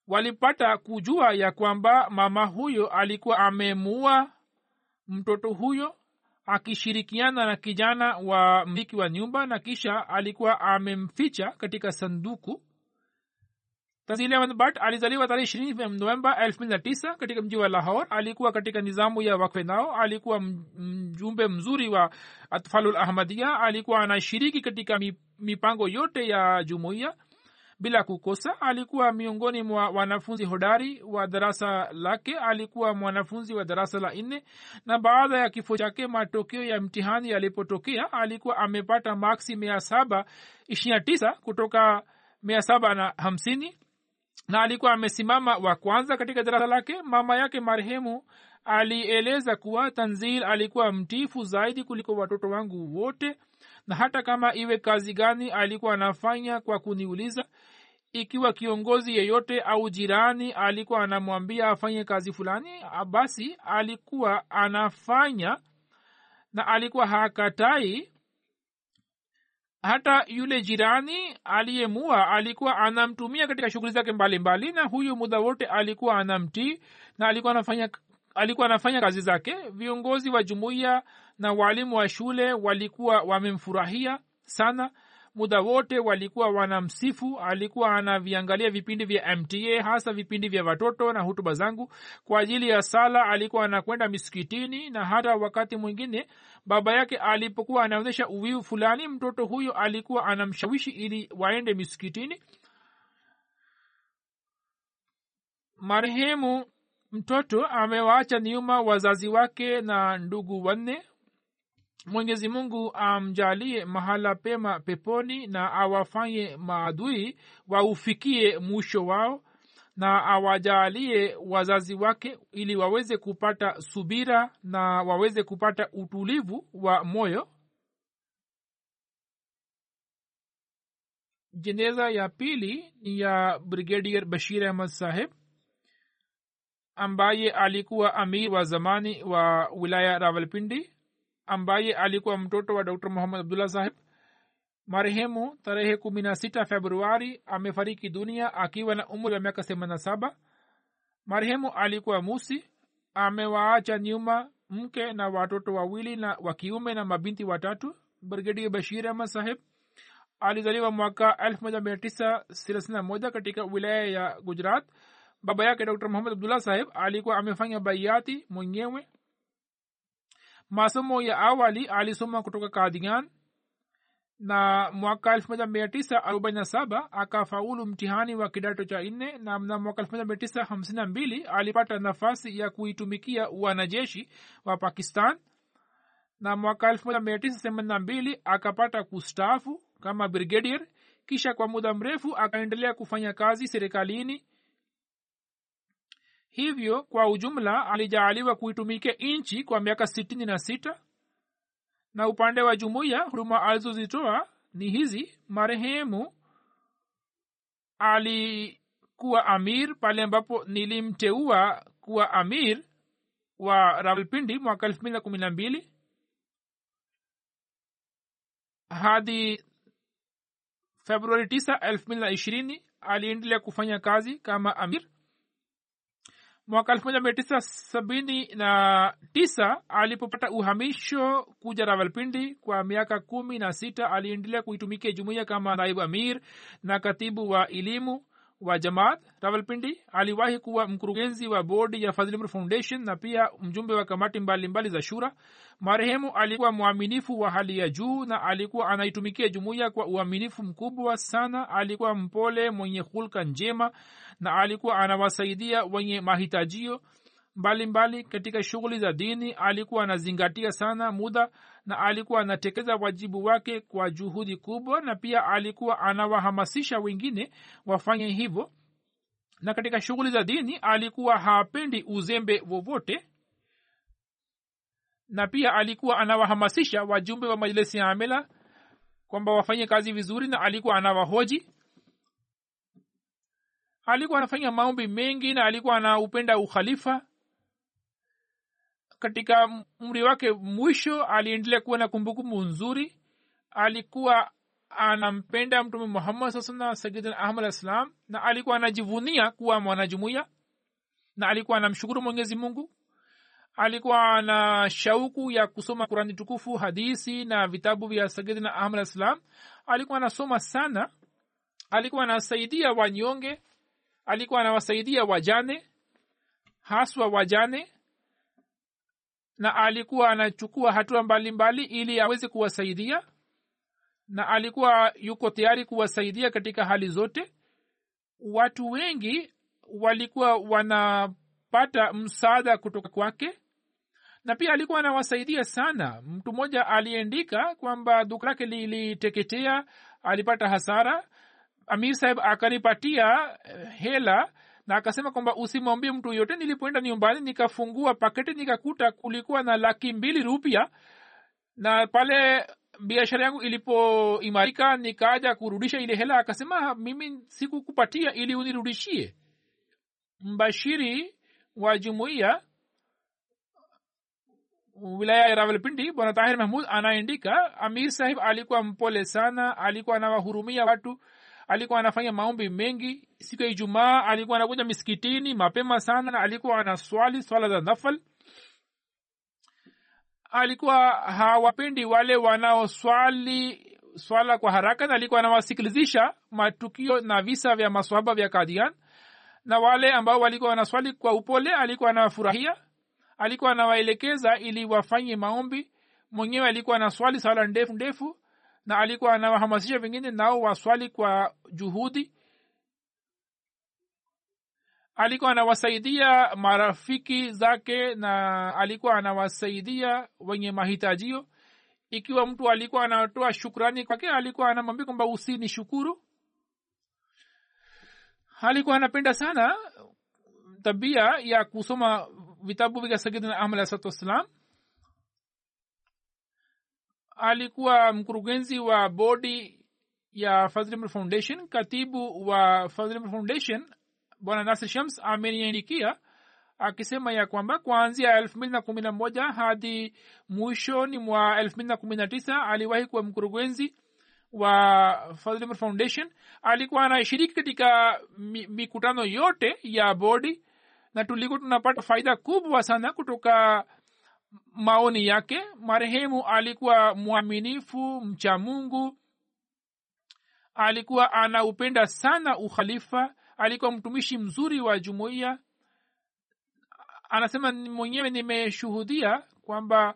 walipata kujua ya kwamba mama huyo alikuwa amemuua mtoto huyo akishirikiana na kijana wa mmiliki wa nyumba na kisha alikuwa amemficha katika sanduku. Tanzili alizaliwa tarehe ishirini novemba elfu mbili na tisa katika mji wa lahor alikuwa katika nizamu ya wakfe nao. Alikuwa mjumbe mzuri wa atfalul ahmadia alikuwa anashiriki katika mipango yote ya jumuiya bila kukosa alikuwa miongoni mwa wanafunzi hodari wa darasa lake. Alikuwa mwanafunzi wa darasa la nne na baada ya kifo chake matokeo ya mtihani yalipotokea alikuwa amepata maksi mia saba ishirina tisa kutoka mia saba na hamsini na alikuwa amesimama wa kwanza katika darasa lake. Mama yake marehemu alieleza kuwa tanzil alikuwa mtifu zaidi kuliko watoto wangu wote na hata kama iwe kazi gani alikuwa anafanya kwa kuniuliza ikiwa kiongozi yeyote au jirani alikuwa anamwambia afanye kazi fulani basi alikuwa anafanya na alikuwa hakatai. Hata yule jirani aliyemua alikuwa anamtumia katika shughuli zake mbalimbali na huyu muda wote alikuwa anamtii na alikuwa anafanya alikuwa anafanya kazi zake. Viongozi wa jumuiya na waalimu wa shule walikuwa wamemfurahia sana muda wote walikuwa wanamsifu alikuwa anaviangalia vipindi vya mta hasa vipindi vya watoto na hutuba zangu. Kwa ajili ya sala alikuwa anakwenda misikitini na hata wakati mwingine baba yake alipokuwa anaonyesha uwiu fulani mtoto huyo alikuwa anamshawishi ili waende misikitini. Marehemu mtoto amewaacha nyuma wazazi wake na ndugu wanne mwenyezi mungu amjalie mahala pema peponi na awafanye maadui waufikie mwisho wao na awajalie wazazi wake ili waweze kupata subira na waweze kupata utulivu wa moyo. Jeneza ya pili ni ya brigadier bashir ahmad saheb ambaye alikuwa amir wa zamani wa wilaya rawalpindi ambaye alikuwa mtoto wa dr muhammad abdullah saheb marehemu tarehe kumi na sita februari amefariki dunia akiwa na umri wa miaka themani saba. Marehemu alikuwa musi amewaacha nyuma mke na watoto wawili na wa kiume na mabinti watatu. Brigedia bashir ahmad saheb alizaliwa mwaka elfu moja mia tisa thelathini na moja katika wilaya ya gujarat. Baba yake dr muhammad abdullah saheb alikuwa amefanya baiati mwenyewe masomo ya awali alisoma kutoka kadian na mwaka elfu moja mia tisa arobaini na saba akafaulu mtihani wa kidato cha nne na mna mwaka elfu moja mia tisa hamsini na mbili alipata nafasi ya kuitumikia wanajeshi wa pakistan na mwaka elfu moja mia tisa themanini na mbili akapata kustaafu kama brigadier kisha kwa muda mrefu akaendelea kufanya kazi serikalini hivyo kwa ujumla alijaaliwa kuitumikia nchi kwa miaka sitini na sita. Na upande wa jumuiya huduma alizozitoa ni hizi. Marehemu alikuwa amir pale ambapo nilimteua kuwa amir wa rawalpindi mwaka elfu mbili na kumi na mbili. Hadi februari tisa elfu mbili na ishirini aliendelea kufanya kazi kama amir mwaka elfu moja mia tisa sabini na tisa alipopata uhamisho kuja rawalpindi kwa miaka kumi na sita aliendelea kuitumikia jumuiya kama naibu amir na katibu wa elimu wa jamaat rawalpindi. Aliwahi kuwa mkurugenzi wa bodi ya fadhilimr foundation na pia mjumbe wa kamati mbalimbali mbali za shura. Marehemu alikuwa mwaminifu wa hali ya juu na alikuwa anaitumikia jumuiya kwa uaminifu mkubwa sana. Alikuwa mpole mwenye hulka njema na alikuwa anawasaidia wenye mahitajio mbalimbali mbali katika shughuli za dini. Alikuwa anazingatia sana muda na alikuwa anatekeza wajibu wake kwa juhudi kubwa na pia alikuwa anawahamasisha wengine wafanye hivyo. Na katika shughuli za dini alikuwa hapendi uzembe wowote na pia alikuwa anawahamasisha wajumbe wa majlisi ya amela kwamba wafanye kazi vizuri na alikuwa anawahoji alikuwa anafanya maombi mengi na alikuwa anaupenda ukhalifa. Katika umri wake mwisho aliendelea kuwa na kumbukumbu nzuri. Alikuwa anampenda mtume muhammad sasana sayidina ahmad alislam na alikuwa anajivunia kuwa mwanajumuiya na alikuwa anamshukuru mwenyezi mungu. Alikuwa na shauku ya kusoma kurani tukufu hadisi na vitabu vya sayidina ahmad alislam alikuwa anasoma sana. Alikuwa anasaidia wanyonge alikuwa anawasaidia wajane haswa wajane na alikuwa anachukua hatua mbalimbali ili aweze kuwasaidia na alikuwa yuko tayari kuwasaidia katika hali zote. Watu wengi walikuwa wanapata msaada kutoka kwake na pia alikuwa anawasaidia sana. Mtu mmoja aliandika kwamba duka lake liliteketea alipata hasara amir saheb akanipatia hela na akasema kwamba usimwambie mtu yote nilipoenda nyumbani nikafungua paketi nikakuta kulikuwa na laki mbili rupia. Na pale biashara yangu ilipoimarika nikaja kurudisha ile hela akasema mimi sikukupatia ili unirudishie. Mbashiri wa jumuiya wilaya ya rawalpindi bwana tahir mahmud anaandika amir sahib alikuwa mpole sana alikuwa anawahurumia watu alikuwa anafanya maombi mengi. Siku ya ijumaa alikuwa anakuja misikitini mapema sana na alikuwa anaswali swala za nafal. Alikuwa hawapendi wale wanaoswali swala kwa haraka na alikuwa anawasikilizisha matukio na visa vya maswaba vya kadian na wale ambao walikuwa wanaswali kwa upole alikuwa anawafurahia. Alikuwa anawaelekeza ili wafanye maombi. Mwenyewe alikuwa anaswali swala ndefu ndefu na alikuwa anawahamasisha wengine nao waswali kwa juhudi. Alikuwa anawasaidia marafiki zake na alikuwa anawasaidia wenye mahitajio. Ikiwa mtu alikuwa anatoa shukrani kwake alikuwa anamwambia kwamba usini shukuru alikuwa anapenda sana tabia ya kusoma vitabu vya sayidina ahmad alahsatu wassalam alikuwa mkurugenzi wa bodi ya fazlimul foundation. Katibu wa fazlimul foundation bwana nasir shams ameniandikia akisema ya kwamba kuanzia elfu mbili na kumi na moja hadi mwishoni mwa elfu mbili na kumi na tisa aliwahi kuwa mkurugenzi wa fadhlimr foundation. Alikuwa anashiriki katika mikutano yote ya bodi na tulikuwa tunapata faida kubwa sana kutoka maoni yake. Marehemu alikuwa mwaminifu mcha mungu. Alikuwa anaupenda sana ukhalifa. Alikuwa mtumishi mzuri wa jumuiya. Anasema mwenyewe nimeshuhudia kwamba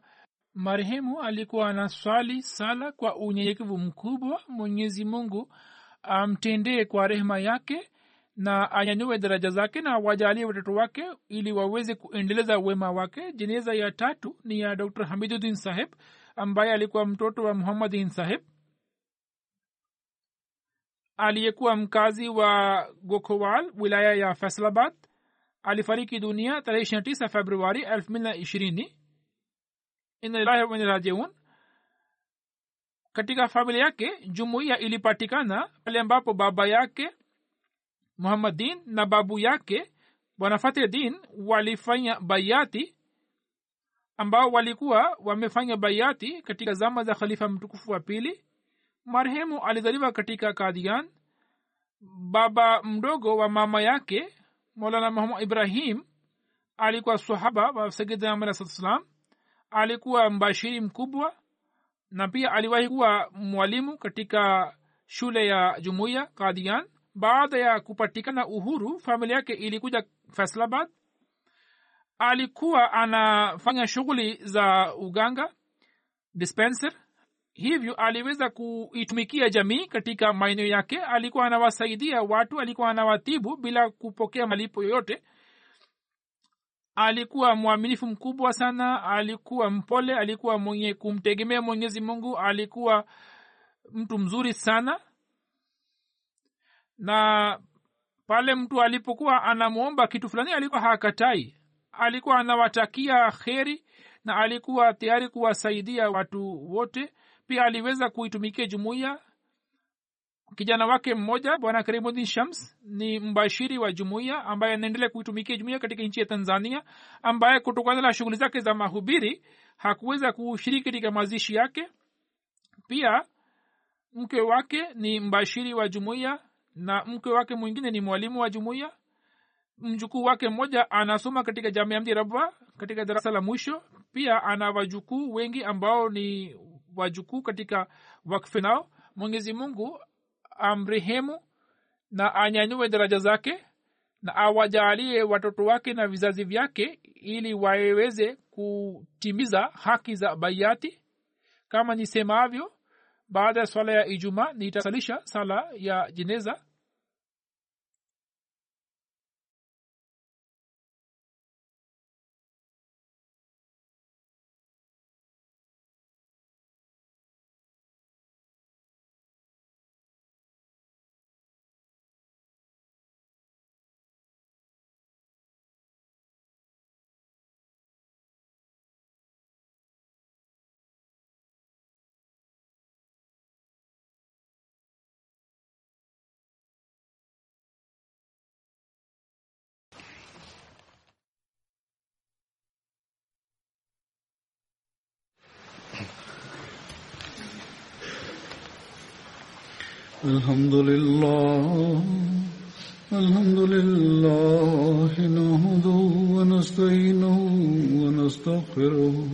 marehemu alikuwa anaswali sala kwa unyenyekevu mkubwa. Mwenyezi mungu amtendee kwa rehema yake na anyanyue daraja zake na wajalie watoto wake ili waweze kuendeleza wema wake. Jeneza ya tatu ni ya dr. Hamiduddin saheb ambaye alikuwa mtoto wa muhammadin saheb aliyekuwa mkazi wa gokowal wilaya ya faisalabad alifariki dunia tarehe ishirina tisa februari elfu mbili na ishirini. Inarajiun katika familia yake jumuiya ilipatikana pale ambapo baba yake muhammadin na babu yake bwana fatedin walifanya bayati ambao walikuwa wamefanya bayati katika zama za khalifa mtukufu wa pili. Marehemu alizaliwa katika kadian baba mdogo wa mama yake molana muhammad ibrahim alikuwa sahaba wa sayidina alikuwa mbashiri mkubwa na pia aliwahi kuwa mwalimu katika shule ya jumuiya kadian baada ya kupatikana uhuru familia yake ilikuja faisalabad alikuwa anafanya shughuli za uganga dispenser. Hivyo aliweza kuitumikia jamii katika maeneo yake. Alikuwa anawasaidia watu alikuwa anawatibu bila kupokea malipo yoyote. Alikuwa mwaminifu mkubwa sana alikuwa mpole alikuwa mwenye kumtegemea mwenyezi mungu alikuwa mtu mzuri sana na pale mtu alipokuwa anamwomba kitu fulani alikuwa hakatai. Alikuwa anawatakia kheri na alikuwa tayari kuwasaidia watu wote. Pia aliweza kuitumikia jumuiya. Kijana wake mmoja bwana karimudin shams ni mbashiri wa jumuiya ambaye anaendelea kuitumikia jumuiya katika nchi ya tanzania ambaye kutokana na shughuli zake za mahubiri hakuweza kushiriki katika mazishi yake. Pia mke wake ni mbashiri wa jumuiya na mke wake mwingine ni mwalimu wa jumuiya. Mjukuu wake mmoja anasoma katika jamia mji rabwa katika darasa la mwisho. Pia ana wajukuu wengi ambao ni wajukuu katika wakfe nao. Mwenyezi mungu amrehemu na anyanyue daraja zake na awajaalie watoto wake na vizazi vyake ili waweze kutimiza haki za baiati kama nisemavyo baada ya swala ya ijumaa nitasalisha sala ya jeneza الحمد لله الحمد لله نحمده ونستعينه ونستغفره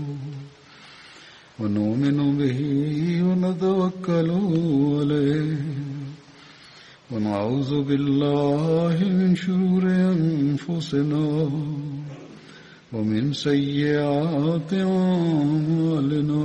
ونؤمن به ونتوكل عليه ونعوذ بالله من شرور أنفسنا ومن سيئات أعمالنا.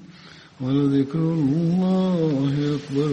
ولذكر الله أكبر